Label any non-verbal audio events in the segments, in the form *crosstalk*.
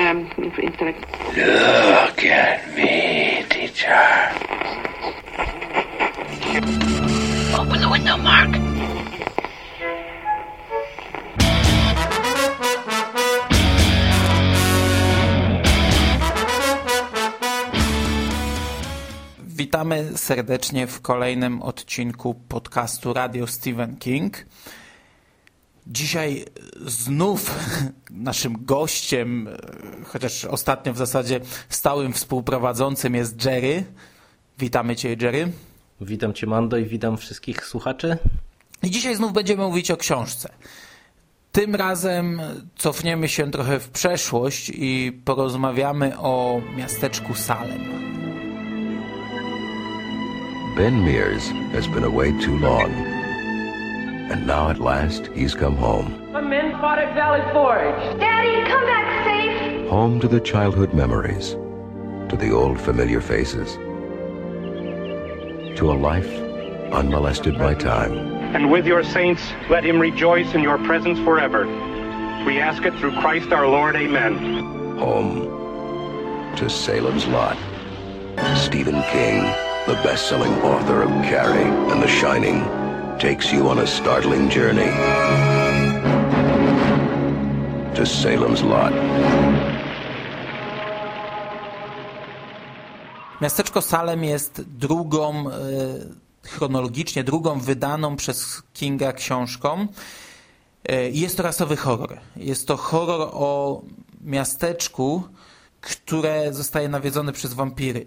um, intellect. Look at me, teacher. Open the window, Mark. Witamy serdecznie w kolejnym odcinku podcastu Radio Stephen King. Dzisiaj znów *laughs* naszym gościem, chociaż ostatnio w zasadzie stałym współprowadzącym jest Jerry. Witamy Cię, Jerry. Witam Cię, Mando, i witam wszystkich słuchaczy. I dzisiaj znów będziemy mówić o książce. Tym razem cofniemy się trochę w przeszłość i porozmawiamy o miasteczku Salem. Ben Mears has been away too long. And now at last he's come home. My men fought at Valley Forge. Daddy, come back safe. Home to the childhood memories, to the old familiar faces, to a life unmolested by time. And with your saints, let him rejoice in your presence forever. We ask it through Christ our Lord. Amen. Home to Salem's Lot. Stephen King, the best-selling author of Carrie and The Shining, takes you on a startling journey to Salem's Lot. Miasteczko Salem jest drugą, e, chronologicznie drugą wydaną przez Kinga książką. E, Jest to rasowy horror. Jest to horror o miasteczku, które zostaje nawiedzone przez wampiry,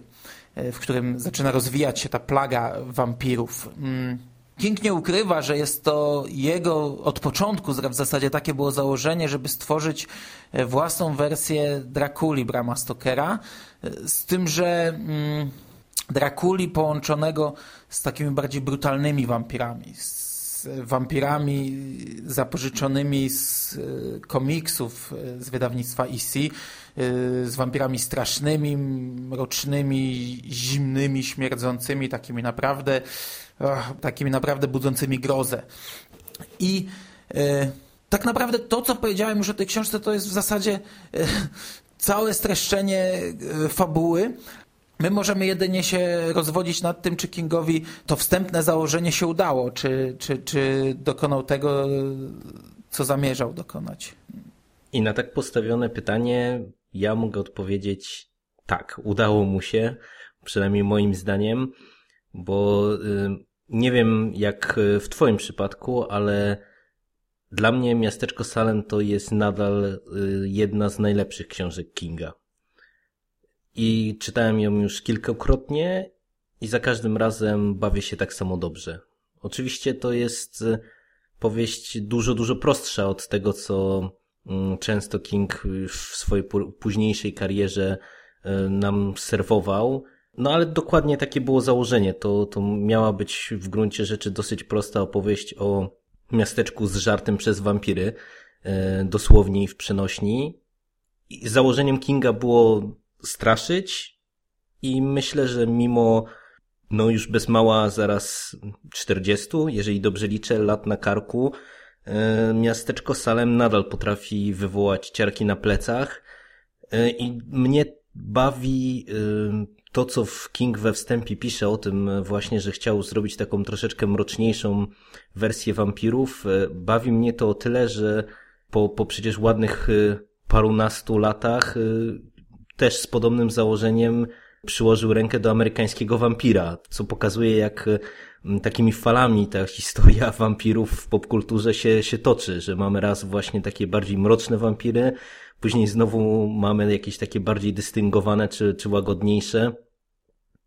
e, w którym zaczyna rozwijać się ta plaga wampirów. King nie ukrywa, że jest to jego od początku w zasadzie takie było założenie, żeby stworzyć e, własną wersję Drakuli Brama Stokera, e, z tym, że mm, Drakuli połączonego z takimi bardziej brutalnymi wampirami, z wampirami zapożyczonymi z e, komiksów z wydawnictwa EC, z wampirami strasznymi, mrocznymi, zimnymi, śmierdzącymi, takimi naprawdę, ach, takimi naprawdę budzącymi grozę. I e, tak naprawdę to, co powiedziałem już o tej książce, to jest w zasadzie e, całe streszczenie e, fabuły, My możemy jedynie się rozwodzić nad tym, czy Kingowi to wstępne założenie się udało, czy, czy, czy dokonał tego, co zamierzał dokonać. I na tak postawione pytanie ja mogę odpowiedzieć tak, udało mu się, przynajmniej moim zdaniem, bo nie wiem jak w Twoim przypadku, ale dla mnie Miasteczko Salem to jest nadal y, jedna z najlepszych książek Kinga. I czytałem ją już kilkakrotnie i za każdym razem bawię się tak samo dobrze. Oczywiście to jest y, powieść dużo, dużo prostsza od tego, co mm, często King w swojej późniejszej karierze nam serwował. No ale dokładnie takie było założenie. To, to miała być w gruncie rzeczy dosyć prosta opowieść o miasteczku z żartem przez wampiry, y, dosłownie w przenośni. I założeniem Kinga było straszyć i myślę, że mimo no już bez mała zaraz 40, jeżeli dobrze liczę, lat na karku, e, miasteczko Salem nadal potrafi wywołać ciarki na plecach e, i mnie bawi e, to, co w King we wstępie pisze o tym właśnie, że chciał zrobić taką troszeczkę mroczniejszą wersję wampirów. Bawi mnie to o tyle, że po, po przecież ładnych parunastu latach też z podobnym założeniem przyłożył rękę do amerykańskiego wampira, co pokazuje jak takimi falami ta historia wampirów w popkulturze się, się toczy, że mamy raz właśnie takie bardziej mroczne wampiry, później znowu mamy jakieś takie bardziej dystyngowane czy, czy łagodniejsze.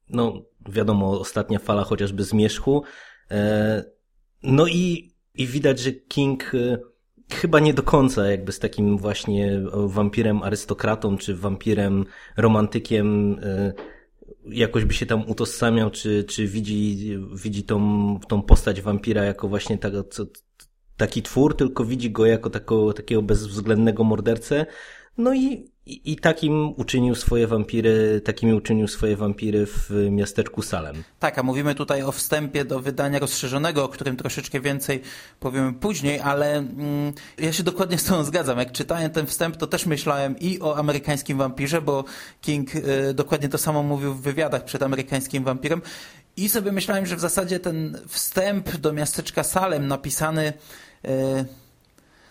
No, wiadomo, ostatnia fala chociażby zmierzchu. E, no i, i widać, że King e, chyba nie do końca jakby z takim właśnie wampirem arystokratą, czy wampirem romantykiem e, jakoś by się tam utożsamiał, czy, czy widzi, widzi tą, tą postać wampira jako właśnie tak, co, taki twór, tylko widzi go jako tako, takiego bezwzględnego mordercę. No i, I, I takim uczynił swoje wampiry, takimi uczynił swoje wampiry w miasteczku Salem. Tak, a mówimy tutaj o wstępie do wydania rozszerzonego, o którym troszeczkę więcej powiemy później, ale mm, ja się dokładnie z tą zgadzam. Jak czytałem ten wstęp, to też myślałem i o amerykańskim wampirze, bo King y, dokładnie to samo mówił w wywiadach przed amerykańskim wampirem. I sobie myślałem, że w zasadzie ten wstęp do miasteczka Salem napisany. Y,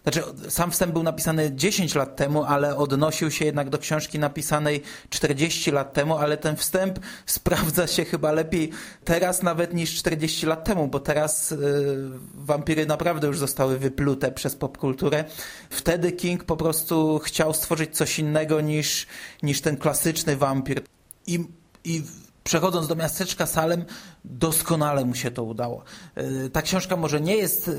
znaczy, sam wstęp był napisany 10 lat temu, ale odnosił się jednak do książki napisanej 40 lat temu, ale ten wstęp *laughs* sprawdza się chyba lepiej teraz nawet niż 40 lat temu, bo teraz y, wampiry naprawdę już zostały wyplute przez popkulturę. Wtedy King po prostu chciał stworzyć coś innego niż, niż ten klasyczny wampir. I, i przechodząc do miasteczka Salem, doskonale mu się to udało. E, ta książka może nie jest e,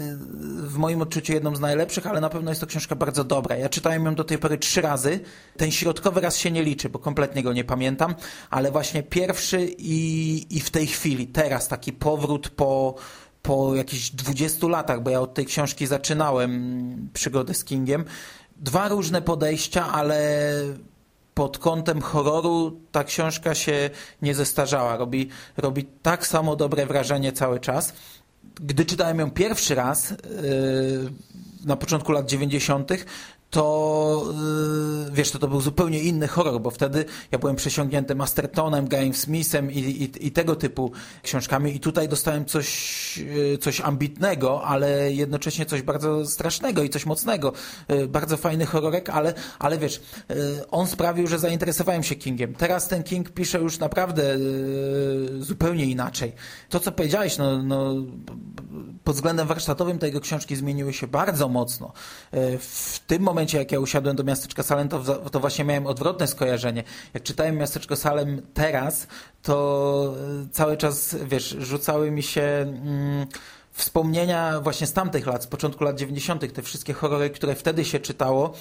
w moim odczuciu jedną z najlepszych, ale na pewno jest to książka bardzo dobra. Ja czytałem ją do tej pory trzy razy. Ten środkowy raz się nie liczy, bo kompletnie go nie pamiętam, ale właśnie pierwszy i, i w tej chwili, teraz taki powrót po po jakichś 20 latach, bo ja od tej książki zaczynałem przygodę z Kingiem. Dwa różne podejścia, ale pod kątem horroru ta książka się nie zestarzała. Robi, robi tak samo dobre wrażenie cały czas. Gdy czytałem ją pierwszy raz, yy, na początku lat 90., to yy, wiesz, to, to był zupełnie inny horror, bo wtedy ja byłem przesiągnięty Mastertonem, Guyem Smithem i, i, i, tego typu książkami i tutaj dostałem coś, yy, coś ambitnego, ale jednocześnie coś bardzo strasznego i coś mocnego. Yy, bardzo fajny horrorek, ale, ale wiesz, on sprawił, że zainteresowałem się Kingiem. Teraz ten King pisze już naprawdę zupełnie inaczej. To, co powiedziałeś, no, no pod względem warsztatowym te jego książki zmieniły się bardzo mocno. W tym momencie momencie, jak ja usiadłem do miasteczka Salem, to, to właśnie miałem odwrotne skojarzenie. Jak czytałem miasteczko Salem teraz, to e, cały czas, wiesz, rzucały mi się... Mm, wspomnienia właśnie z tamtych lat, z początku lat 90., te wszystkie horrory, które wtedy się czytało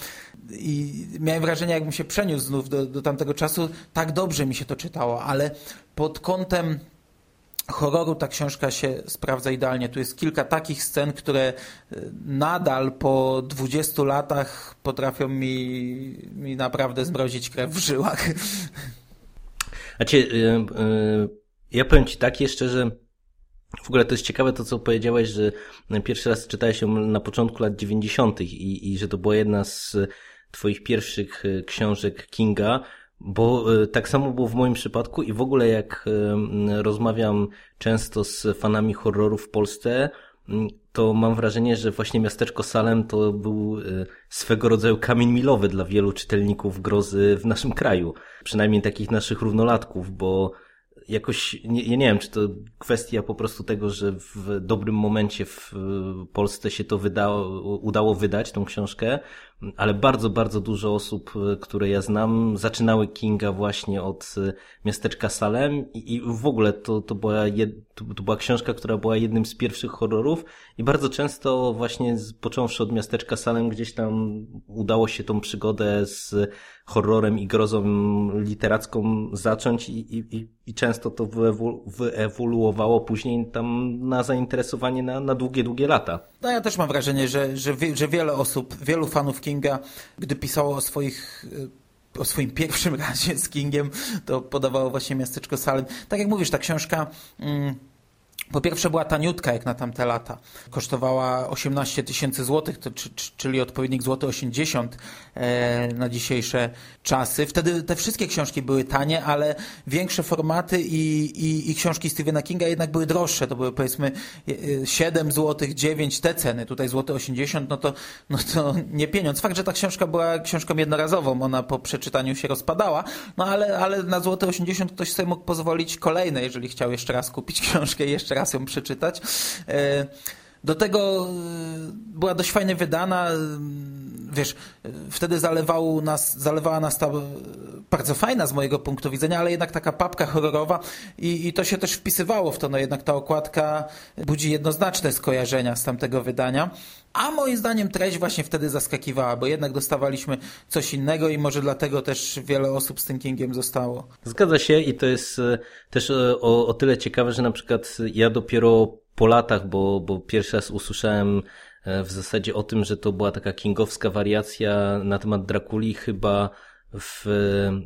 i miałem wrażenie, jakbym się przeniósł znów do, do tamtego czasu, tak dobrze mi się to czytało, ale pod kątem horroru ta książka się sprawdza idealnie. Tu jest kilka takich scen, które e, nadal po 20 latach potrafią mi, mi naprawdę zmrozić krew w żyłach. Znaczy, yy, ja powiem Ci tak jeszcze, że w ogóle to jest ciekawe to, co powiedziałeś, że pierwszy raz czytałeś ją na początku lat 90. i, i że to była jedna z Twoich pierwszych książek Kinga, bo e, tak samo było w moim przypadku i w ogóle jak e, rozmawiam często z fanami horroru w Polsce, to mam wrażenie, że właśnie miasteczko Salem to był e, swego rodzaju kamień milowy dla wielu czytelników grozy w naszym kraju. Przynajmniej takich naszych równolatków, bo jakoś, nie, ja nie wiem, czy to kwestia po prostu tego, że w dobrym momencie w Polsce się to wydało, udało wydać, tą książkę, ale bardzo, bardzo dużo osób, które ja znam, zaczynały Kinga właśnie od miasteczka Salem i, w ogóle to, to, była jed, to, była książka, która była jednym z pierwszych horrorów i bardzo często właśnie począwszy od miasteczka Salem gdzieś tam udało się tą przygodę z horrorem i grozą literacką zacząć i, i, i często to wyewoluowało później tam na zainteresowanie na, na długie, długie lata. No ja też mam wrażenie, że, że, że wiele osób, wielu fanów Kinga, gdy pisało o swoich o swoim pierwszym *laughs* razie z Kingiem, to podawało właśnie miasteczko Salem. Tak jak mówisz, ta książka... Mm, po pierwsze była taniutka jak na tamte lata. Kosztowała 18 tysięcy złotych, czyli odpowiednik złoty 80 e, na dzisiejsze czasy. Wtedy te wszystkie książki były tanie, ale większe formaty i, i, i książki Stephena Kinga jednak były droższe. To były powiedzmy 7 złotych, 9 te ceny. Tutaj złoty 80, no to, no to nie pieniądz. Fakt, że ta książka była książką jednorazową, ona po przeczytaniu się rozpadała, no ale, ale na złoty 80 ktoś sobie mógł pozwolić kolejne, jeżeli chciał jeszcze raz kupić *laughs* książkę jeszcze raz ją przeczytać. E, do tego e, była dość fajnie wydana, e, wiesz, wtedy zalewał nas, zalewała nas ta bardzo fajna z mojego punktu widzenia, ale jednak taka papka horrorowa i, i to się też wpisywało w to, no jednak ta okładka budzi jednoznaczne skojarzenia z tamtego wydania. A moim zdaniem treść właśnie wtedy zaskakiwała, bo jednak dostawaliśmy coś innego i może dlatego też wiele osób z tym Kingiem zostało. Zgadza się i to jest e, też e, o, o tyle ciekawe, że na przykład ja dopiero po latach, bo, bo pierwszy raz usłyszałem e, w zasadzie o tym, że to była taka kingowska wariacja na temat Drakuli chyba w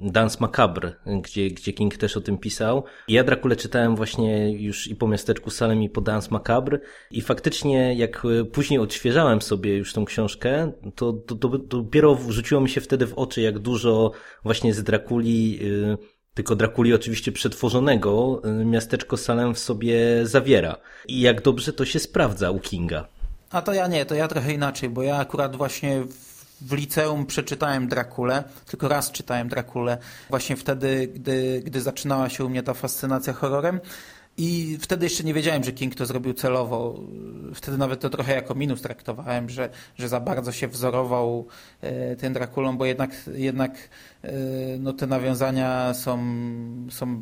Dance Macabre, gdzie, gdzie King też o tym pisał. Ja Drakule czytałem właśnie już i po miasteczku Salem i po Dance Macabre i faktycznie jak później odświeżałem sobie już tą książkę, to, to, to, dopiero rzuciło mi się wtedy w oczy, jak dużo właśnie z Drakuli y, tylko Drakuli oczywiście przetworzonego y, miasteczko Salem w sobie zawiera. I jak dobrze to się sprawdza u Kinga. A to ja nie, to ja trochę inaczej, bo ja akurat właśnie w liceum przeczytałem Drakulę, tylko raz czytałem Drakulę, właśnie wtedy, gdy, gdy zaczynała się u mnie ta fascynacja horrorem. I wtedy jeszcze nie wiedziałem, że King to zrobił celowo. Wtedy nawet to trochę jako minus traktowałem, że, że za bardzo się wzorował e, tym Drakulą, bo jednak, jednak e, no, te nawiązania są, są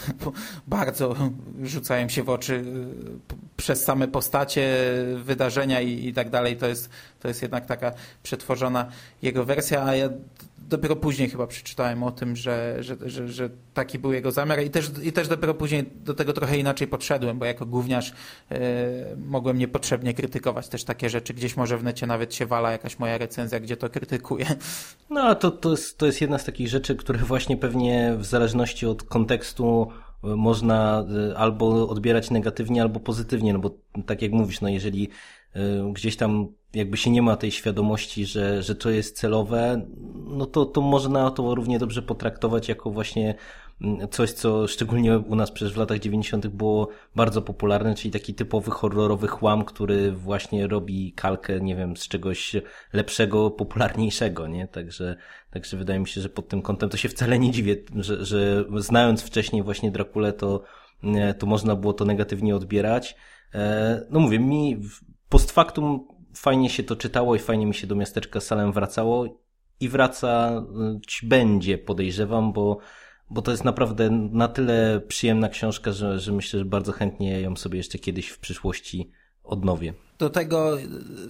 *laughs* bardzo rzucają się w oczy e, przez same postacie, wydarzenia i, i tak dalej. To jest, to jest jednak taka przetworzona jego wersja, a ja dopiero później chyba przeczytałem o tym, że, że, że, że, taki był jego zamiar i też, i też dopiero później do tego trochę inaczej podszedłem, bo jako gówniarz yy, mogłem niepotrzebnie krytykować też takie rzeczy. Gdzieś może w necie nawet się wala jakaś moja recenzja, gdzie to krytykuję. No to, to, jest, to jest jedna z takich rzeczy, które właśnie pewnie w zależności od kontekstu e, można e, albo odbierać negatywnie, albo pozytywnie, no bo tak jak mówisz, no jeżeli gdzieś tam jakby się nie ma tej świadomości, że, że to jest celowe, no to, to można to równie dobrze potraktować jako właśnie mm, coś, co szczególnie u nas przecież w latach 90. było bardzo popularne, czyli taki typowy horrorowy chłam, który właśnie robi kalkę, nie wiem, z czegoś lepszego, popularniejszego, nie? Także, także wydaje mi się, że pod tym kątem to się wcale nie dziwię, że, że znając wcześniej właśnie Drakulę, to, to można było to negatywnie odbierać. E, no mówię, mi post factum fajnie się to czytało i fajnie mi się do miasteczka Salem wracało i wracać będzie, podejrzewam, bo, bo to jest naprawdę na tyle przyjemna książka, że, że myślę, że bardzo chętnie ją sobie jeszcze kiedyś w przyszłości odnowię. Do tego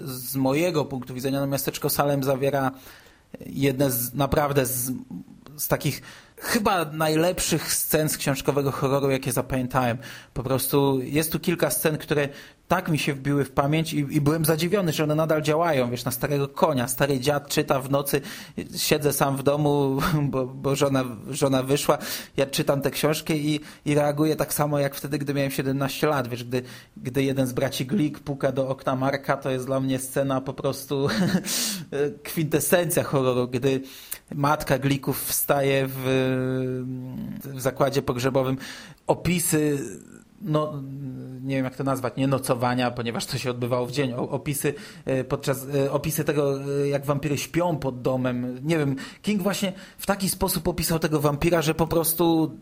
z mojego punktu widzenia no miasteczko Salem zawiera jedne z naprawdę z, z takich chyba najlepszych scen z książkowego horroru, jakie zapamiętałem. Po prostu jest tu kilka scen, które tak mi się wbiły w pamięć i, i, byłem zadziwiony, że one nadal działają, wiesz, na starego konia. Stary dziad czyta w nocy, siedzę sam w domu, *laughs* bo, bo żona, żona wyszła, ja czytam tę książkę i, i reaguję tak samo jak wtedy, gdy miałem 17 lat, wiesz, gdy, gdy jeden z braci Glik puka do okna Marka, to jest dla mnie scena po prostu *laughs* kwintesencja horroru, gdy matka Glików wstaje w, w zakładzie pogrzebowym, opisy no, nie wiem jak to nazwać, nie nocowania, ponieważ to się odbywało w dzień, opisy e, podczas, e, opisy tego, e, jak wampiry śpią pod domem. Nie wiem, King właśnie w taki sposób opisał tego wampira, że po prostu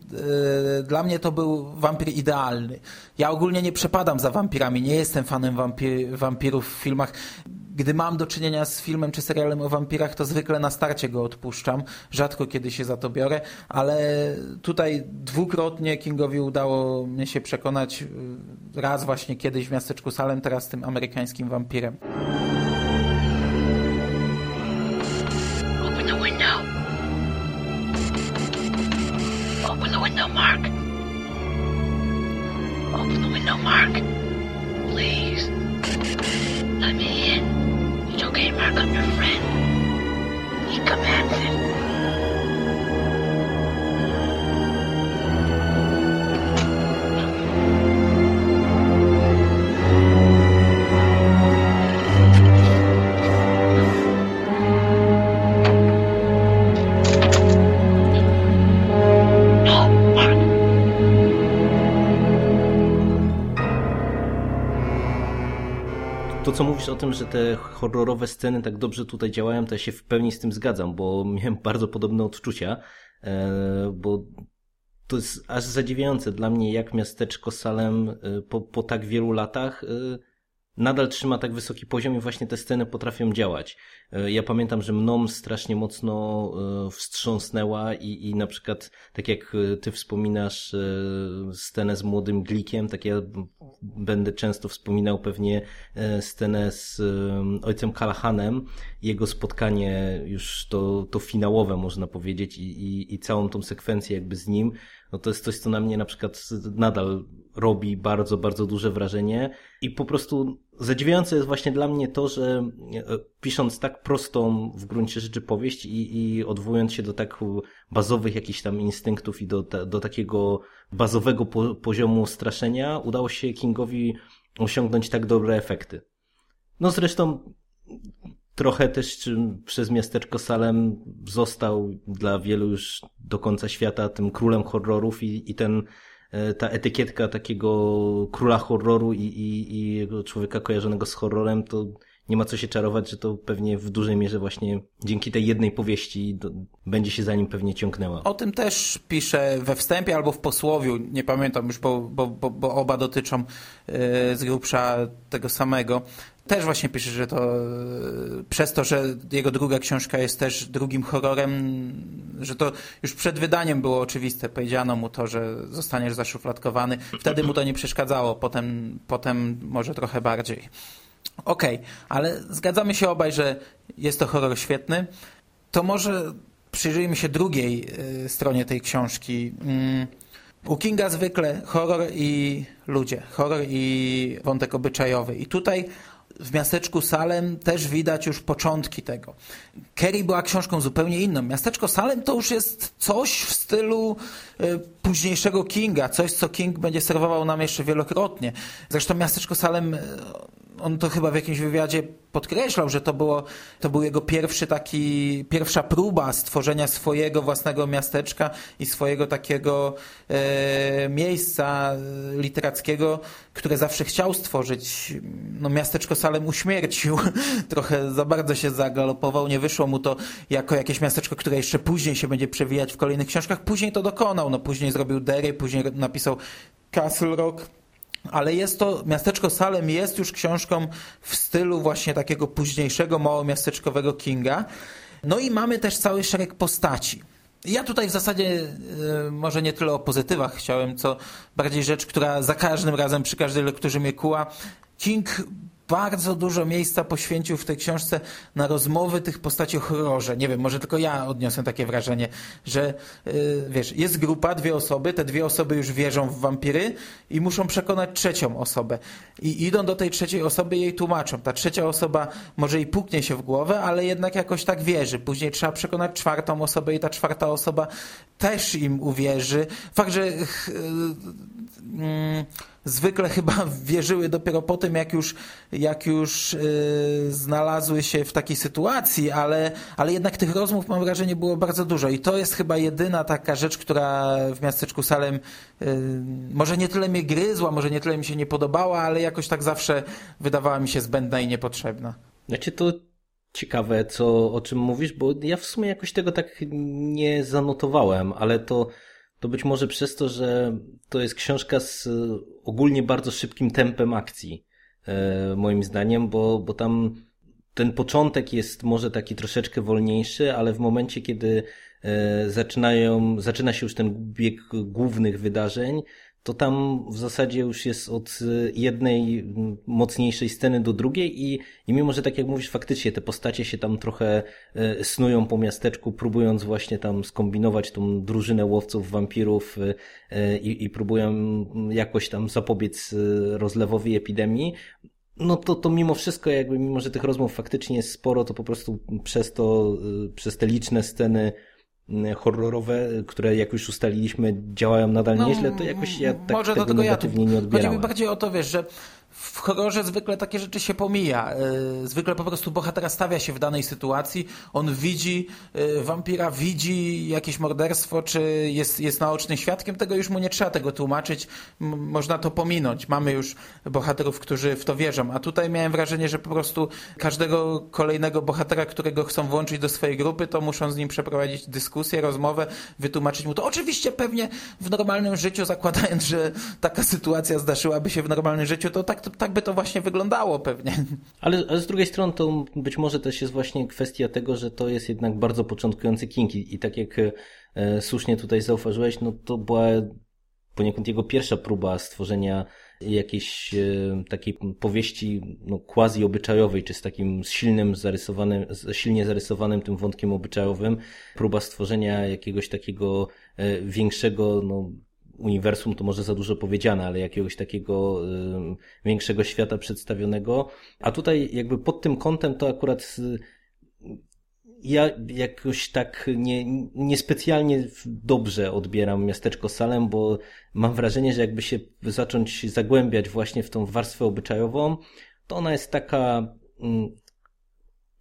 dla mnie to był wampir idealny. Ja ogólnie nie przepadam za wampirami, nie jestem fanem wampir, wampirów w filmach gdy mam do czynienia z filmem czy serialem o wampirach, to zwykle na starcie go odpuszczam. Rzadko kiedy się za to biorę, ale tutaj dwukrotnie Kingowi udało mnie się przekonać. Y, raz właśnie kiedyś w miasteczku Salem, teraz tym amerykańskim wampirem. Open the window. Open the window, Mark. Open the window, Mark. Please. Let me in. It's okay, Mark. I'm your friend. He commands it. Co mówisz o tym, że te horrorowe sceny tak dobrze tutaj działają, to ja się w pełni z tym zgadzam, bo miałem bardzo podobne odczucia, e, bo to jest aż zadziwiające dla mnie, jak miasteczko Salem e, po, po tak wielu latach e, nadal trzyma tak wysoki poziom i właśnie te sceny potrafią działać. E, ja pamiętam, że mną strasznie mocno e, wstrząsnęła i, i na przykład, tak jak e, ty wspominasz scenę z młodym Glikiem, tak ja będę często wspominał pewnie scenę z ojcem Callahanem, jego spotkanie już to, to finałowe można powiedzieć i, i, i całą tą sekwencję jakby z nim, no to jest coś, co na mnie na przykład nadal robi bardzo, bardzo duże wrażenie i po prostu zadziwiające jest właśnie dla mnie to, że e, pisząc tak prostą w gruncie rzeczy powieść i, i odwołując się do tak bazowych jakichś tam instynktów i do, do takiego bazowego po, poziomu straszenia, udało się Kingowi osiągnąć tak dobre efekty. No zresztą trochę też przez miasteczko Salem został dla wielu już do końca świata tym królem horrorów i, i ten ta etykietka takiego króla horroru i, i, i człowieka kojarzonego z horrorem, to nie ma co się czarować, że to pewnie w dużej mierze właśnie dzięki tej jednej powieści do, będzie się za nim pewnie ciągnęła. O tym też piszę we wstępie albo w posłowiu, nie pamiętam już, bo, bo, bo, bo oba dotyczą yy, z grubsza tego samego. Też właśnie pisze, że to yy, przez to, że jego druga książka jest też drugim horrorem, że to już przed wydaniem było oczywiste. Powiedziano mu to, że zostaniesz zaszufladkowany. Wtedy mu to nie przeszkadzało, potem, potem może trochę bardziej. Okej, okay, ale zgadzamy się obaj, że jest to horror świetny. To może przyjrzyjmy się drugiej y, stronie tej książki. Mm, u Kinga zwykle horror i ludzie, horror i wątek obyczajowy. I tutaj w miasteczku Salem też widać już początki tego. Kerry była książką zupełnie inną. Miasteczko Salem to już jest coś w stylu y, późniejszego Kinga, coś, co King będzie serwował nam jeszcze wielokrotnie. Zresztą miasteczko Salem on to chyba w jakimś wywiadzie podkreślał, że to, było, to był jego pierwszy taki, pierwsza próba stworzenia swojego własnego miasteczka i swojego takiego e, miejsca literackiego, które zawsze chciał stworzyć. No, miasteczko Salem uśmiercił, *laughs* trochę za bardzo się zagalopował, nie wyszło mu to jako jakieś miasteczko, które jeszcze później się będzie przewijać w kolejnych książkach. Później to dokonał, no, później zrobił Derry, później napisał Castle Rock, ale jest to, miasteczko Salem jest już książką w stylu właśnie takiego późniejszego, małomiasteczkowego Kinga. No i mamy też cały szereg postaci. Ja tutaj w zasadzie e, może nie tyle o pozytywach chciałem, co bardziej rzecz, która za każdym razem przy każdej lekturze mnie kuła. King bardzo dużo miejsca poświęcił w tej książce na rozmowy tych postaci o horrorze. Nie wiem, może tylko ja odniosłem takie wrażenie, że yy, wiesz, jest grupa, dwie osoby, te dwie osoby już wierzą w wampiry i muszą przekonać trzecią osobę. I idą do tej trzeciej osoby i jej tłumaczą. Ta trzecia osoba może i puknie się w głowę, ale jednak jakoś tak wierzy. Później trzeba przekonać czwartą osobę i ta czwarta osoba też im uwierzy. Fakt, że yy, yy, zwykle chyba wierzyły dopiero po tym, jak już, jak już yy, znalazły się w takiej sytuacji, ale, ale jednak tych rozmów mam wrażenie było bardzo dużo i to jest chyba jedyna taka rzecz, która w miasteczku Salem yy, może nie tyle mnie gryzła, może nie tyle mi się nie podobała, ale jakoś tak zawsze wydawała mi się zbędna i niepotrzebna. Znaczy to ciekawe, co, o czym mówisz, bo ja w sumie jakoś tego tak nie zanotowałem, ale to to być może przez to, że to jest książka z ogólnie bardzo szybkim tempem akcji, e, moim zdaniem, bo, bo tam ten początek jest może taki troszeczkę wolniejszy, ale w momencie, kiedy e, zaczynają, zaczyna się już ten bieg głównych wydarzeń, to tam w zasadzie już jest od y, jednej mocniejszej sceny do drugiej i, i mimo, że tak jak mówisz, faktycznie te postacie się tam trochę y, snują po miasteczku, próbując właśnie tam skombinować tą drużynę łowców wampirów y, i, i próbują jakoś tam zapobiec rozlewowi epidemii, no to, to mimo wszystko, jakby mimo, że tych rozmów faktycznie jest sporo, to po prostu przez to, przez te liczne sceny horrorowe, które jak już ustaliliśmy działają nadal no, nieźle, to jakoś ja tak może tego negatywnie nie odbierałem. Chodzi mi bardziej o to, wiesz, że w horrorze zwykle takie rzeczy się pomija. E, zwykle po prostu bohatera stawia się w danej sytuacji, on widzi e, wampira, widzi jakieś morderstwo, czy jest, jest naocznym świadkiem, tego już mu nie trzeba tego tłumaczyć, można to pominąć. Mamy już bohaterów, którzy w to wierzą, a tutaj miałem wrażenie, że po prostu każdego kolejnego bohatera, którego chcą włączyć do swojej grupy, to muszą z nim przeprowadzić dyskusję, rozmowę, wytłumaczyć mu to. Oczywiście pewnie w normalnym życiu, zakładając, że taka sytuacja zdarzyłaby się w normalnym życiu, to tak tak by to właśnie wyglądało pewnie. Ale, ale z drugiej strony to być może też jest właśnie kwestia tego, że to jest jednak bardzo początkujący King i, tak jak e, słusznie tutaj zauważyłeś, no to była poniekąd jego pierwsza próba stworzenia jakiejś e, takiej powieści no, quasi-obyczajowej, czy z takim silnym zarysowanym, silnie zarysowanym tym wątkiem obyczajowym, próba stworzenia jakiegoś takiego e, większego, no, uniwersum to może za dużo powiedziane, ale jakiegoś takiego y, większego świata przedstawionego. A tutaj jakby pod tym kątem to akurat y, ja jakoś tak nie, niespecjalnie dobrze odbieram miasteczko Salem, bo mam wrażenie, że jakby się zacząć zagłębiać właśnie w tą warstwę obyczajową, to ona jest taka mm,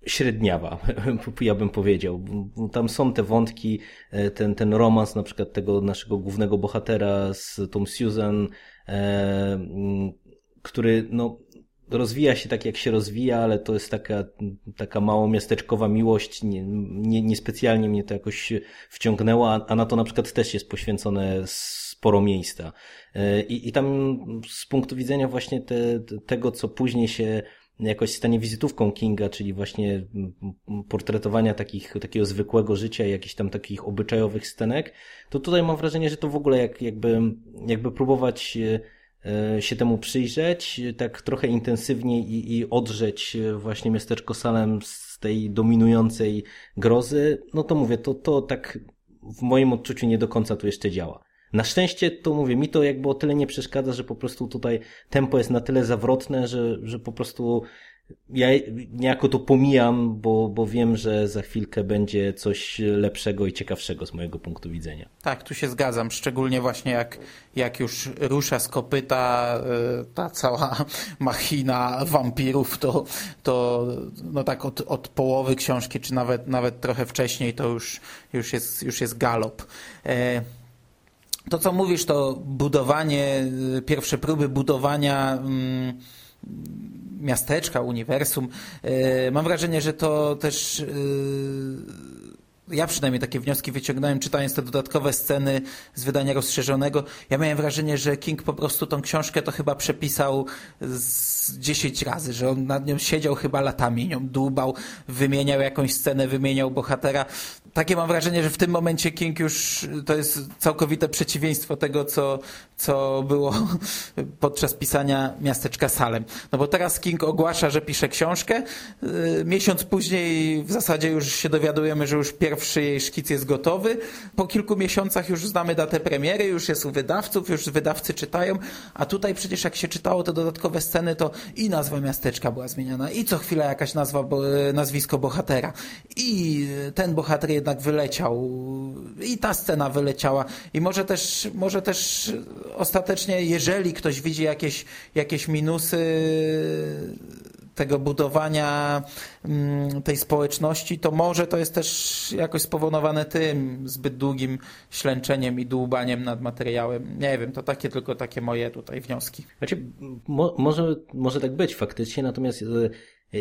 średniawa, *laughs* ja bym powiedział. Tam są te wątki, e, ten, ten romans na przykład tego naszego głównego bohatera z tą Susan, e, mm, który no, rozwija się tak, jak się rozwija, ale to jest taka, taka mało miasteczkowa miłość. Nie, nie, niespecjalnie mnie to jakoś wciągnęło, a na to na przykład też jest poświęcone sporo miejsca. E, I, i tam z punktu widzenia właśnie te, tego, co później się jakoś stanie wizytówką Kinga, czyli właśnie portretowania takich, takiego zwykłego życia i jakichś tam takich obyczajowych scenek, to tutaj mam wrażenie, że to w ogóle jak, jakby, jakby próbować e, się temu przyjrzeć, tak trochę intensywniej i, i odrzeć właśnie miasteczko Salem z tej dominującej grozy, no to mówię, to, to tak w moim odczuciu nie do końca tu jeszcze działa. Na szczęście to mówię, mi to jakby o tyle nie przeszkadza, że po prostu tutaj tempo jest na tyle zawrotne, że, że po prostu ja niejako to pomijam, bo, bo wiem, że za chwilkę będzie coś lepszego i ciekawszego z mojego punktu widzenia. Tak, tu się zgadzam, szczególnie właśnie jak, jak już rusza z kopyta y, ta cała *laughs* machina wampirów, to, to no tak od, od połowy książki, czy nawet, nawet trochę wcześniej, to już, już, jest, już jest galop. To, co mówisz, to budowanie, pierwsze próby budowania mm, miasteczka, uniwersum. E, mam wrażenie, że to też e, ja przynajmniej takie wnioski wyciągnąłem, czytając te dodatkowe sceny z wydania rozszerzonego. Ja miałem wrażenie, że King po prostu tą książkę to chyba przepisał z 10 razy, że on nad nią siedział chyba latami, nią dłubał, wymieniał jakąś scenę, wymieniał bohatera. Takie mam wrażenie, że w tym momencie King już to jest całkowite przeciwieństwo tego, co, co było *laughs* podczas pisania Miasteczka Salem. No bo teraz King ogłasza, że pisze książkę. Y, miesiąc później w zasadzie już się dowiadujemy, że już pierwszy jej szkic jest gotowy. Po kilku miesiącach już znamy datę premiery, już jest u wydawców, już wydawcy czytają, a tutaj przecież jak się czytało te dodatkowe sceny, to i nazwa miasteczka była zmieniana, i co chwila jakaś nazwa, nazwisko bohatera, i ten bohater jednak wyleciał, i ta scena wyleciała, i może też, może też ostatecznie, jeżeli ktoś widzi jakieś, jakieś minusy tego budowania mm, tej społeczności, to może to jest też jakoś spowodowane tym zbyt długim ślęczeniem i dłubaniem nad materiałem. Nie wiem, to takie tylko takie moje tutaj wnioski. Znaczy, mo może, może tak być faktycznie, natomiast e,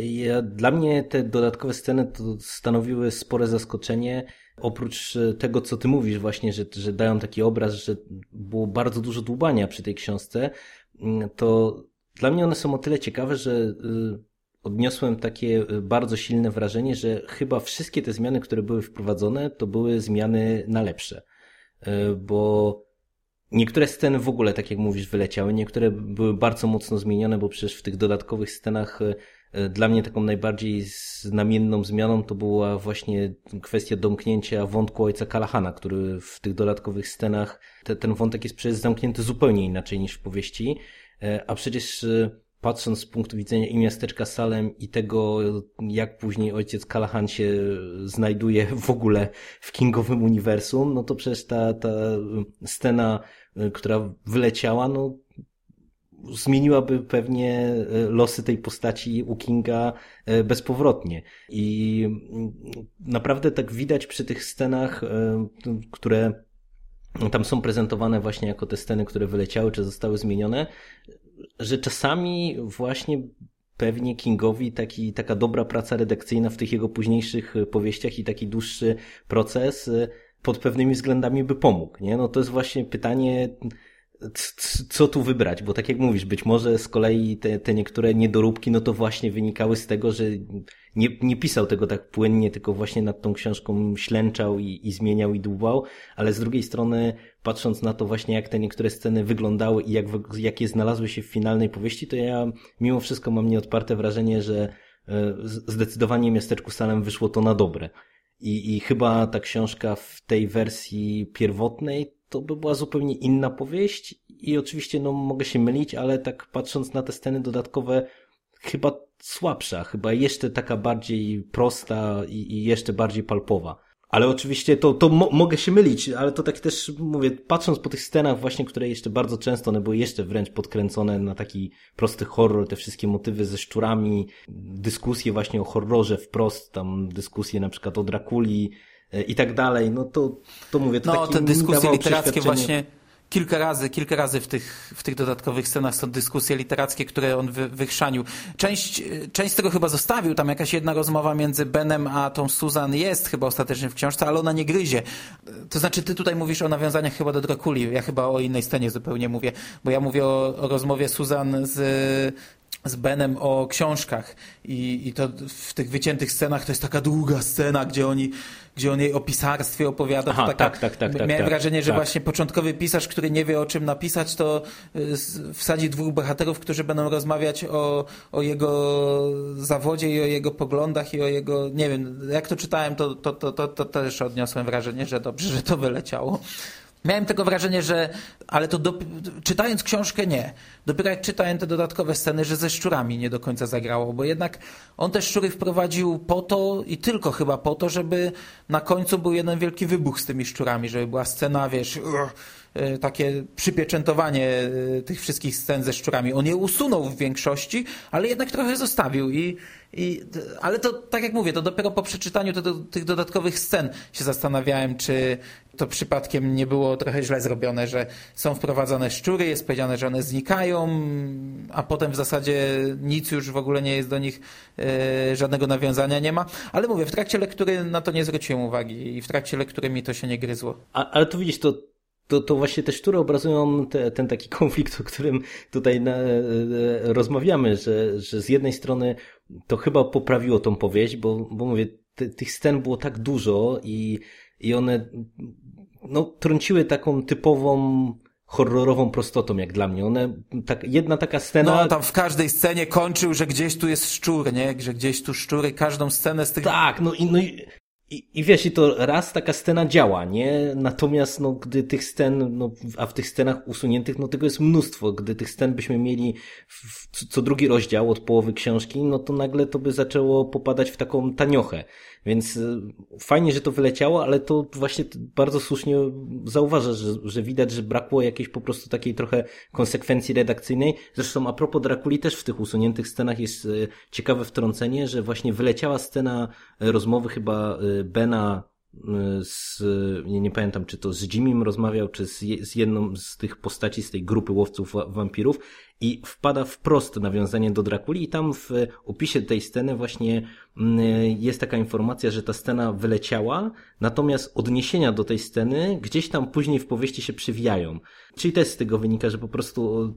ja, dla mnie te dodatkowe sceny to stanowiły spore zaskoczenie. Oprócz e, tego, co ty mówisz właśnie, że, że dają taki obraz, że było bardzo dużo dłubania przy tej książce, mm, to dla mnie one są o tyle ciekawe, że y, odniosłem takie y, bardzo silne wrażenie, że chyba wszystkie te zmiany, które były wprowadzone, to były zmiany na lepsze. Bo niektóre sceny w ogóle, tak jak mówisz, wyleciały, niektóre były bardzo mocno zmienione, bo przecież w tych dodatkowych scenach dla mnie taką najbardziej znamienną zmianą to była właśnie kwestia domknięcia wątku ojca Kalahana, który w tych dodatkowych scenach, te, ten wątek jest przecież zamknięty zupełnie inaczej niż w powieści. E, a przecież e, patrząc z punktu widzenia i miasteczka Salem i tego, jak później ojciec Callahan się znajduje w ogóle w Kingowym uniwersum, no to przecież ta, ta scena, e, która wyleciała, no zmieniłaby pewnie losy tej postaci u Kinga bezpowrotnie. I mm, naprawdę tak widać przy tych scenach, które tam są prezentowane właśnie jako te sceny, które wyleciały, czy zostały zmienione, że czasami właśnie pewnie Kingowi taki, taka dobra praca redakcyjna w tych jego późniejszych powieściach i taki dłuższy proces pod pewnymi względami by pomógł, nie? No to jest właśnie pytanie, co tu wybrać, bo tak jak mówisz, być może z kolei te, te niektóre niedoróbki, no to właśnie wynikały z tego, że nie, nie pisał tego tak płynnie, tylko właśnie nad tą książką ślęczał i, i zmieniał i dłubał, ale z drugiej strony, patrząc na to właśnie, jak te niektóre sceny wyglądały i jak, jakie znalazły się w finalnej powieści, to ja mimo wszystko mam nieodparte wrażenie, że e, zdecydowanie miasteczku Salem wyszło to na dobre. I, I chyba ta książka w tej wersji pierwotnej to by była zupełnie inna powieść i oczywiście no mogę się mylić, ale tak patrząc na te sceny dodatkowe chyba słabsza, chyba jeszcze taka bardziej prosta i, i jeszcze bardziej palpowa. Ale oczywiście to, to mo mogę się mylić, ale to tak też mówię, patrząc po tych scenach właśnie, które jeszcze bardzo często one były jeszcze wręcz podkręcone na taki prosty horror, te wszystkie motywy ze szczurami, dyskusje właśnie o horrorze wprost, tam dyskusje na przykład o Drakuli i tak dalej, no to, to mówię, to No, te dyskusje literackie właśnie kilka razy, kilka razy w tych, w tych dodatkowych scenach są dyskusje literackie, które on wy, wychrzanił. Część, część z tego chyba zostawił, tam jakaś jedna rozmowa między Benem a tą Susan jest chyba ostatecznie w książce, ale ona nie gryzie. To znaczy ty tutaj mówisz o nawiązaniach chyba do Drakuli, ja chyba o innej scenie zupełnie mówię, bo ja mówię o, o rozmowie Susan z z Benem o książkach I, i to w tych wyciętych scenach to jest taka długa scena, gdzie oni, gdzie on jej o pisarstwie opowiada. Aha, taka, tak, tak, tak, miałem tak, wrażenie, że tak. właśnie początkowy pisarz, który nie wie o czym napisać, to y, wsadzi dwóch bohaterów, którzy będą rozmawiać o, o jego zawodzie i o jego poglądach i o jego, nie wiem, jak to czytałem, to, to, to, to, to też odniosłem wrażenie, że dobrze, że to wyleciało. Miałem tego wrażenie, że, ale to do, czytając książkę nie. Dopiero jak czytałem te dodatkowe sceny, że ze szczurami nie do końca zagrało, bo jednak on te szczury wprowadził po to i tylko chyba po to, żeby na końcu był jeden wielki wybuch z tymi szczurami, żeby była scena, wiesz, e, takie przypieczętowanie e, tych wszystkich scen ze szczurami. On je usunął w większości, ale jednak trochę zostawił i, i ale to, tak jak mówię, to dopiero po przeczytaniu to, do, tych dodatkowych scen się zastanawiałem, czy to przypadkiem nie było trochę źle zrobione, że są wprowadzone szczury, jest powiedziane, że one znikają, a potem w zasadzie nic już w ogóle nie jest do nich, e, żadnego nawiązania nie ma. Ale mówię, w trakcie lektury na to nie zwróciłem uwagi i w trakcie lektury mi to się nie gryzło. A, ale tu widzisz, to to, to właśnie te szczury obrazują te, ten taki *laughs* konflikt, o którym tutaj na, e, rozmawiamy, że, że z jednej strony to chyba poprawiło tą powieść, bo, bo mówię, ty, tych scen było tak dużo i, i one no, trąciły taką typową horrorową prostotą, jak dla mnie. One, tak, jedna taka scena... No, tam w każdej scenie kończył, że gdzieś tu jest szczur, nie? Że gdzieś tu szczury, każdą scenę z tych... Tak, no i, no i i, I wiesz, i to raz taka scena działa, nie? Natomiast, no, gdy tych scen, no, a w tych scenach usuniętych, no, tego jest mnóstwo. Gdy tych scen byśmy mieli w, co drugi rozdział od połowy książki, no to nagle to by zaczęło popadać w taką taniochę. Więc y, fajnie, że to wyleciało, ale to właśnie bardzo słusznie zauważasz, że, że widać, że brakło jakiejś po prostu takiej trochę konsekwencji redakcyjnej. Zresztą a propos Drakuli też w tych usuniętych scenach jest y, ciekawe wtrącenie, że właśnie wyleciała scena rozmowy chyba y, Bena z, nie, nie pamiętam, czy to z Jimim rozmawiał, czy z, z jedną z tych postaci z tej grupy łowców wampirów i wpada wprost nawiązanie do Drakuli i tam w opisie tej sceny właśnie mm, jest taka informacja, że ta scena wyleciała, natomiast odniesienia do tej sceny gdzieś tam później w powieści się przywijają. Czyli też z tego wynika, że po prostu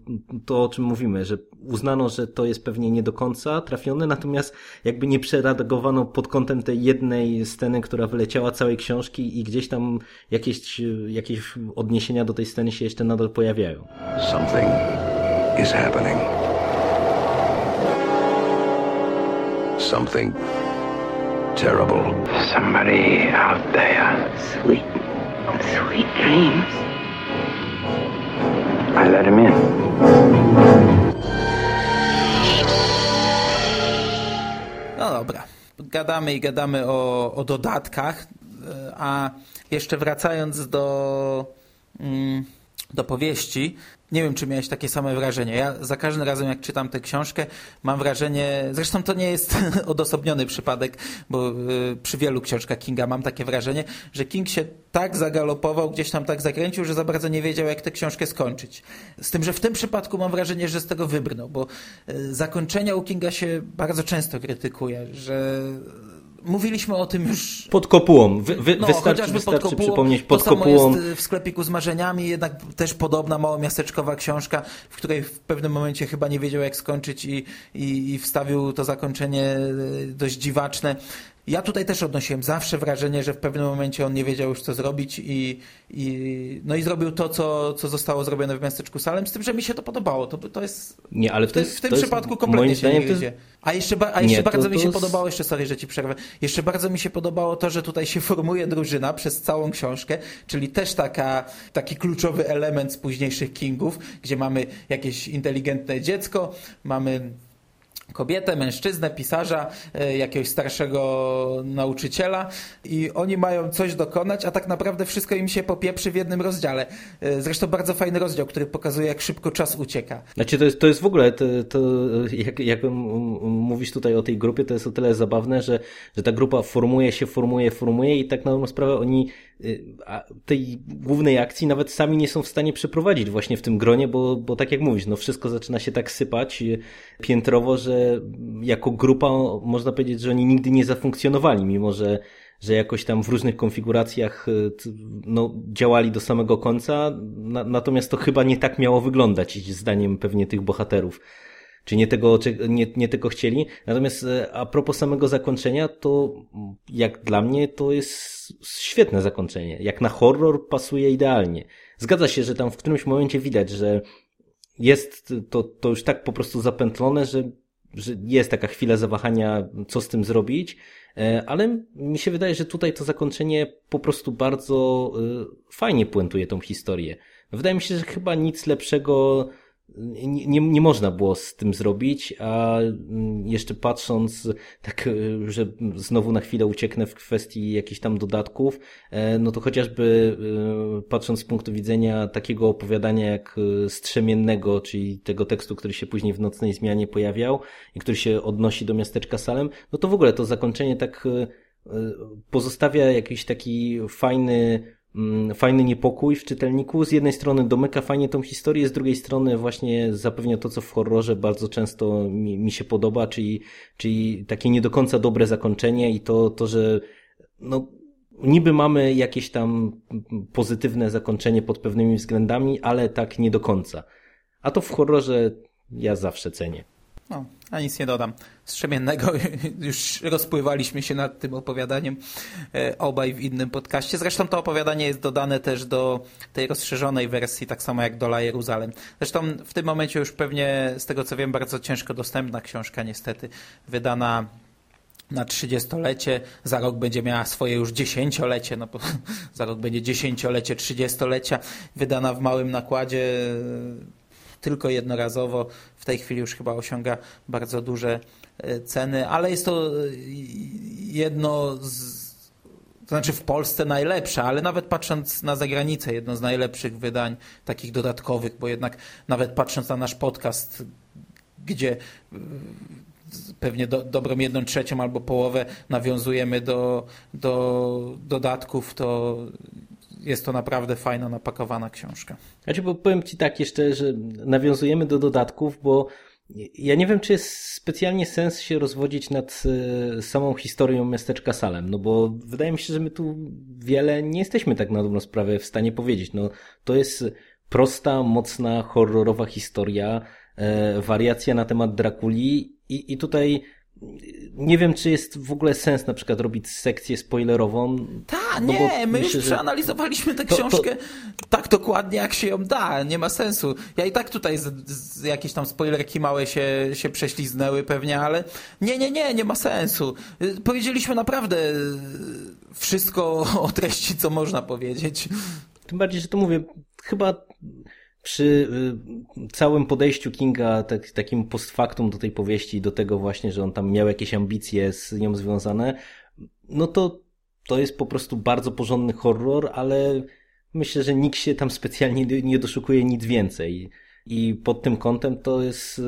to, o czym mówimy, że uznano, że to jest pewnie nie do końca trafione, natomiast jakby nie przeredagowano pod kątem tej jednej sceny, która wyleciała całej książki i gdzieś tam jakieś, jakieś odniesienia do tej sceny się jeszcze nadal pojawiają. Something is happening. Something terrible. Somebody out there. Sweet, sweet dreams. I let him in. No dobra. Gadamy i gadamy o, o dodatkach, a jeszcze wracając do, mm, do powieści, nie wiem, czy miałeś takie same wrażenie. Ja za każdym razem, jak czytam tę książkę, mam wrażenie, zresztą to nie jest *laughs* odosobniony przypadek, bo y, przy wielu książkach Kinga mam takie wrażenie, że King się tak zagalopował, gdzieś tam tak zakręcił, że za bardzo nie wiedział, jak tę książkę skończyć. Z tym, że w tym przypadku mam wrażenie, że z tego wybrnął, bo y, zakończenia u Kinga się bardzo często krytykuje, że mówiliśmy o tym już Pod kopułą. Wy, wy, no, wystarczy, chociażby wystarczy pod kopułą. przypomnieć to pod samo kopułą. jest w sklepiku z marzeniami, jednak też podobna małomiasteczkowa książka, w której w pewnym momencie chyba nie wiedział jak skończyć i, i, i wstawił to zakończenie e, dość dziwaczne. Ja tutaj też odnosiłem zawsze wrażenie, że w pewnym momencie on nie wiedział już co zrobić i, i, no i zrobił to, co, co zostało zrobione w miasteczku Salem, z tym, że mi się to podobało. To, to jest Nie, ale w to tym, jest, w tym to jest, przypadku kompletnie się nie wiedzie. A jeszcze, ba- a jeszcze Nie, to- bardzo mi to się jest- podobało, jeszcze sorry, że ci przerwę, jeszcze bardzo mi się podobało to, że tutaj się formuje drużyna przez całą książkę, czyli też taka, taki kluczowy element z późniejszych Kingów, gdzie mamy jakieś inteligentne dziecko, mamy kobietę, mężczyznę, pisarza, e, jakiegoś starszego nauczyciela i oni mają coś dokonać, a tak naprawdę wszystko im się popieprzy w jednym rozdziale. E, Zresztą bardzo fajny rozdział, który pokazuje, jak szybko czas ucieka. Znaczy to jest, to jest w ogóle, to, to jak, jak mówisz tutaj o tej grupie, to jest o tyle zabawne, że, że ta grupa formuje się, formuje, formuje i tak na sprawę oni tej głównej akcji nawet sami nie są w stanie przeprowadzić właśnie w tym gronie, bo, bo tak jak mówisz, no wszystko zaczyna się tak sypać y, piętrowo, że jako grupa można powiedzieć, że oni nigdy nie zafunkcjonowali, mimo że że jakoś tam w różnych konfiguracjach y, no, działali do samego końca, na, natomiast to chyba nie tak miało wyglądać, zdaniem pewnie tych bohaterów. Czy nie tego, czy nie, nie tego chcieli. Natomiast e, a propos samego zakończenia, to jak dla mnie to jest świetne zakończenie. Jak na horror pasuje idealnie. Zgadza się, że tam w którymś momencie widać, że jest to, to już tak po prostu zapętlone, że, że jest taka chwila zawahania, co z tym zrobić, e, ale mi się wydaje, że tutaj to zakończenie po prostu bardzo e, fajnie puentuje tą historię. Wydaje mi się, że chyba nic lepszego nie, nie, nie można było z tym zrobić, a mm, jeszcze patrząc, tak, y, że znowu na chwilę ucieknę w kwestii jakichś tam dodatków, e, no to chociażby y, patrząc z punktu widzenia takiego opowiadania jak Strzemiennego, czyli tego tekstu, który się później w Nocnej Zmianie pojawiał i który się odnosi do miasteczka Salem, no to w ogóle to zakończenie tak pozostawia jakiś taki fajny, fajny niepokój w czytelniku. Z jednej strony domyka fajnie tą historię, z drugiej strony właśnie zapewnia to, co w horrorze bardzo często mi, mi się podoba, czyli, czyli takie nie do końca dobre zakończenie i to, to że no, niby mamy jakieś tam pozytywne zakończenie pod pewnymi względami, ale tak nie do końca. A to w horrorze ja zawsze cenię. No, a nic nie dodam. Strzemiennego *laughs* już rozpływaliśmy się nad tym opowiadaniem e, obaj w innym podcaście. Zresztą to opowiadanie jest dodane też do tej rozszerzonej wersji, tak samo jak Dola Jeruzalem. Zresztą w tym momencie już pewnie, z tego co wiem, bardzo ciężko dostępna książka niestety, wydana na 30-lecie, za rok będzie miała swoje już dziesięciolecie, no bo *laughs* za rok będzie dziesięciolecie, trzydziestolecia, wydana w małym nakładzie, tylko jednorazowo. W tej chwili już chyba osiąga bardzo duże e, ceny, ale jest to e, jedno z to znaczy w Polsce najlepsze, ale nawet patrząc na zagranicę, jedno z najlepszych wydań takich dodatkowych, bo jednak nawet patrząc na nasz podcast, gdzie y, pewnie do, dobrą jedną trzecią albo połowę nawiązujemy do, do dodatków, to jest to naprawdę fajna, napakowana książka. Znaczy, bo powiem Ci tak jeszcze, że nawiązujemy do dodatków, bo ja nie wiem, czy jest specjalnie sens się rozwodzić nad e, samą historią miasteczka Salem, no bo wydaje mi się, że my tu wiele nie jesteśmy tak na dobrą sprawę w stanie powiedzieć. No, to jest prosta, mocna, horrorowa historia, e, wariacja na temat Drakuli i, i tutaj nie wiem, czy jest w ogóle sens na przykład robić sekcję spoilerową. Ta, No nie, my myślę, już przeanalizowaliśmy tę To- to- książkę tak dokładnie, jak się ją da. Nie ma sensu. Ja i tak tutaj z, z jakieś tam spoilerki małe się, się prześliznęły pewnie, ale nie, nie, nie, nie ma sensu. Powiedzieliśmy naprawdę wszystko o treści, co można powiedzieć. Tym bardziej, że to mówię, chyba przy y, całym podejściu Kinga, tak, takim post factum do tej powieści, do tego właśnie, że on tam miał jakieś ambicje z nią związane, no to to jest po prostu bardzo porządny horror, ale myślę, że nikt się tam specjalnie nie- doszukuje nic więcej. I pod tym kątem to jest,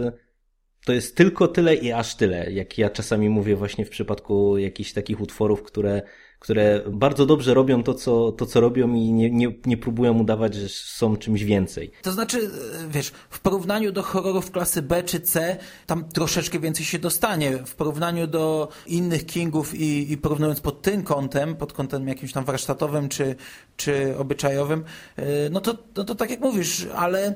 to jest tylko tyle i aż tyle, jak ja czasami mówię właśnie w przypadku jakichś takich utworów, które, które bardzo dobrze robią to, co, to, co robią i nie, nie, nie próbują udawać, że są czymś więcej. To znaczy, e, wiesz, w porównaniu do horrorów klasy B czy C, tam troszeczkę więcej się dostanie. W porównaniu do innych Kingów i, i porównując pod tym kątem, pod kątem jakimś tam warsztatowym czy, czy obyczajowym, e, no to, no to tak jak mówisz, ale,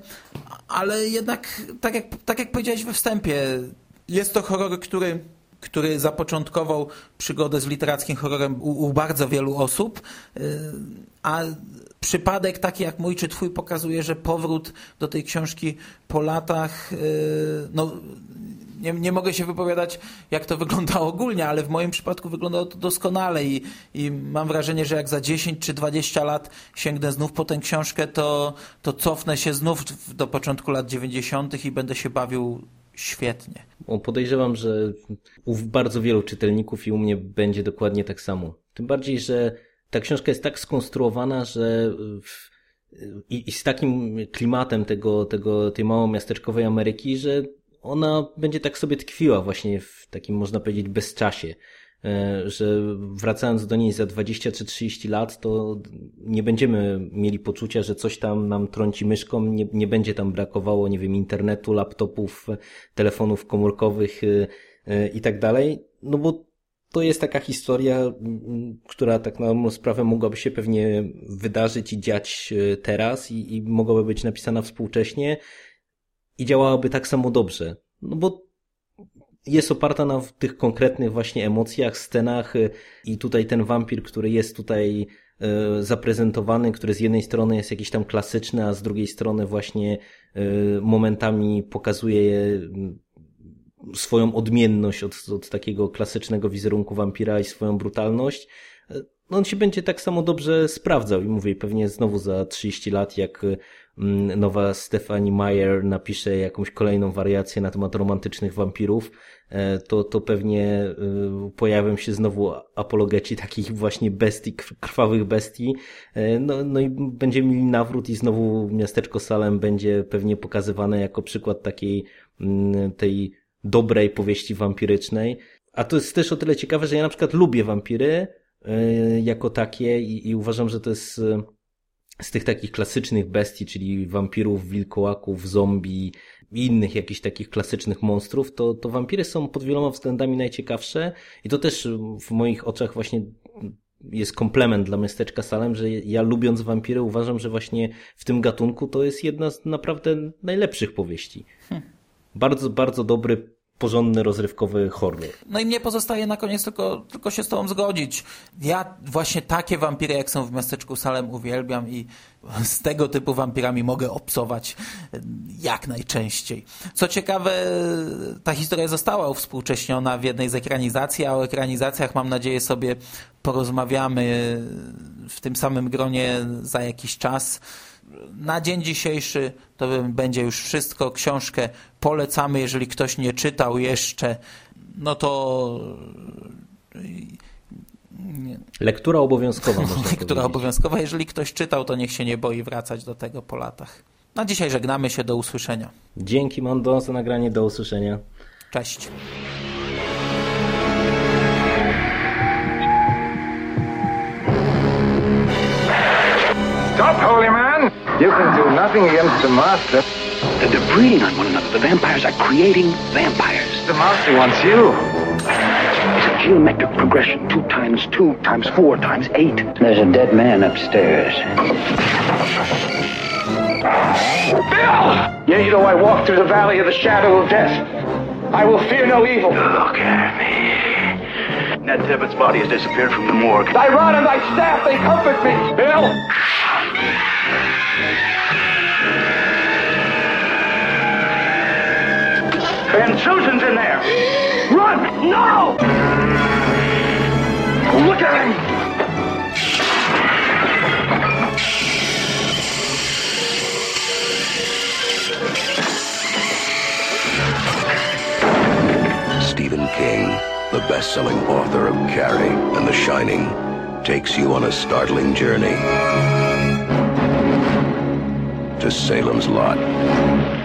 ale jednak, tak jak, tak jak powiedziałeś we wstępie, jest to horror, który który zapoczątkował przygodę z literackim horrorem u, u bardzo wielu osób, y, a przypadek taki jak mój czy twój pokazuje, że powrót do tej książki po latach, y, no nie, nie mogę się wypowiadać, jak to wyglądało *laughs* ogólnie, ale w moim przypadku wyglądało to doskonale i, i mam wrażenie, że jak za 10 czy 20 lat sięgnę znów po tę książkę, to, to cofnę się znów do początku lat 90. i będę się bawił świetnie. Podejrzewam, że u bardzo wielu czytelników i u mnie będzie dokładnie tak samo. Tym bardziej, że ta książka jest tak skonstruowana, że w, i, i, z takim klimatem tego, tego, tej mało miasteczkowej Ameryki, że ona będzie tak sobie tkwiła właśnie w takim, można powiedzieć, bezczasie. E, że wracając do niej za 20 czy 30 lat, to nie będziemy mieli poczucia, że coś tam nam trąci myszką, nie, nie będzie tam brakowało, nie wiem, internetu, laptopów, telefonów komórkowych e, e, i tak dalej, no bo to jest taka historia, która tak na sprawę mogłaby się pewnie wydarzyć i dziać teraz i, i mogłaby być napisana współcześnie i działałaby tak samo dobrze. No bo jest oparta na tych konkretnych właśnie emocjach, scenach y, i tutaj ten wampir, który jest tutaj y, zaprezentowany, który z jednej strony jest jakiś tam klasyczny, a z drugiej strony właśnie y, momentami pokazuje swoją odmienność od, od takiego klasycznego wizerunku wampira i swoją brutalność, no on się będzie tak samo dobrze sprawdzał i mówię, pewnie znowu za 30 lat, jak nowa Stephanie Meyer napisze jakąś kolejną wariację na temat romantycznych wampirów, e, to, to pewnie e, pojawią się znowu apologeci takich właśnie bestii, krwawych bestii, e, no, no i będziemy mieli nawrót i znowu miasteczko Salem będzie pewnie pokazywane jako przykład takiej mm, tej dobrej powieści wampirycznej. A to jest też o tyle ciekawe, że ja na przykład lubię wampiry, jako takie i, i uważam, że to jest z tych takich klasycznych bestii, czyli wampirów, wilkołaków, zombie i innych jakichś takich klasycznych monstrów, to, to wampiry są pod wieloma względami najciekawsze i to też w moich oczach właśnie jest komplement dla miasteczka Salem, że ja lubiąc wampiry uważam, że właśnie w tym gatunku to jest jedna z naprawdę najlepszych powieści. Hmm. Bardzo, bardzo dobry porządny, rozrywkowy horror. No i mnie pozostaje na koniec tylko, tylko się z tobą zgodzić. Ja właśnie takie wampiry, jak są w miasteczku Salem, uwielbiam i z tego typu wampirami mogę obcować jak najczęściej. Co ciekawe, ta historia została uwspółcześniona w jednej z ekranizacji, a o ekranizacjach mam nadzieję sobie porozmawiamy w tym samym gronie za jakiś czas na dzień dzisiejszy to będzie już wszystko. Książkę polecamy, jeżeli ktoś nie czytał jeszcze, no to... Lektura obowiązkowa. *laughs* Lektura powiedzieć. obowiązkowa. Jeżeli ktoś czytał, to niech się nie boi wracać do tego po latach. Na dzisiaj żegnamy się. Do usłyszenia. Dzięki Mondo za nagranie. Do usłyszenia. Cześć. Stop, holy man! You can do nothing against the Master. They're breeding on one another. The vampires are creating vampires. The Master wants you. It's a geometric progression. Two times two times four times eight. There's a dead man upstairs. Bill! Yea, though I walk through the valley of the shadow of death, I will fear no evil. Look at me. Ned Tibbetts' body has disappeared from the morgue. Thy rod and thy staff, they comfort me. Bill! And Susan's in there. Run! No! Look at him! Stephen King, the best-selling author of Carrie and The Shining, takes you on a startling journey to Salem's Lot.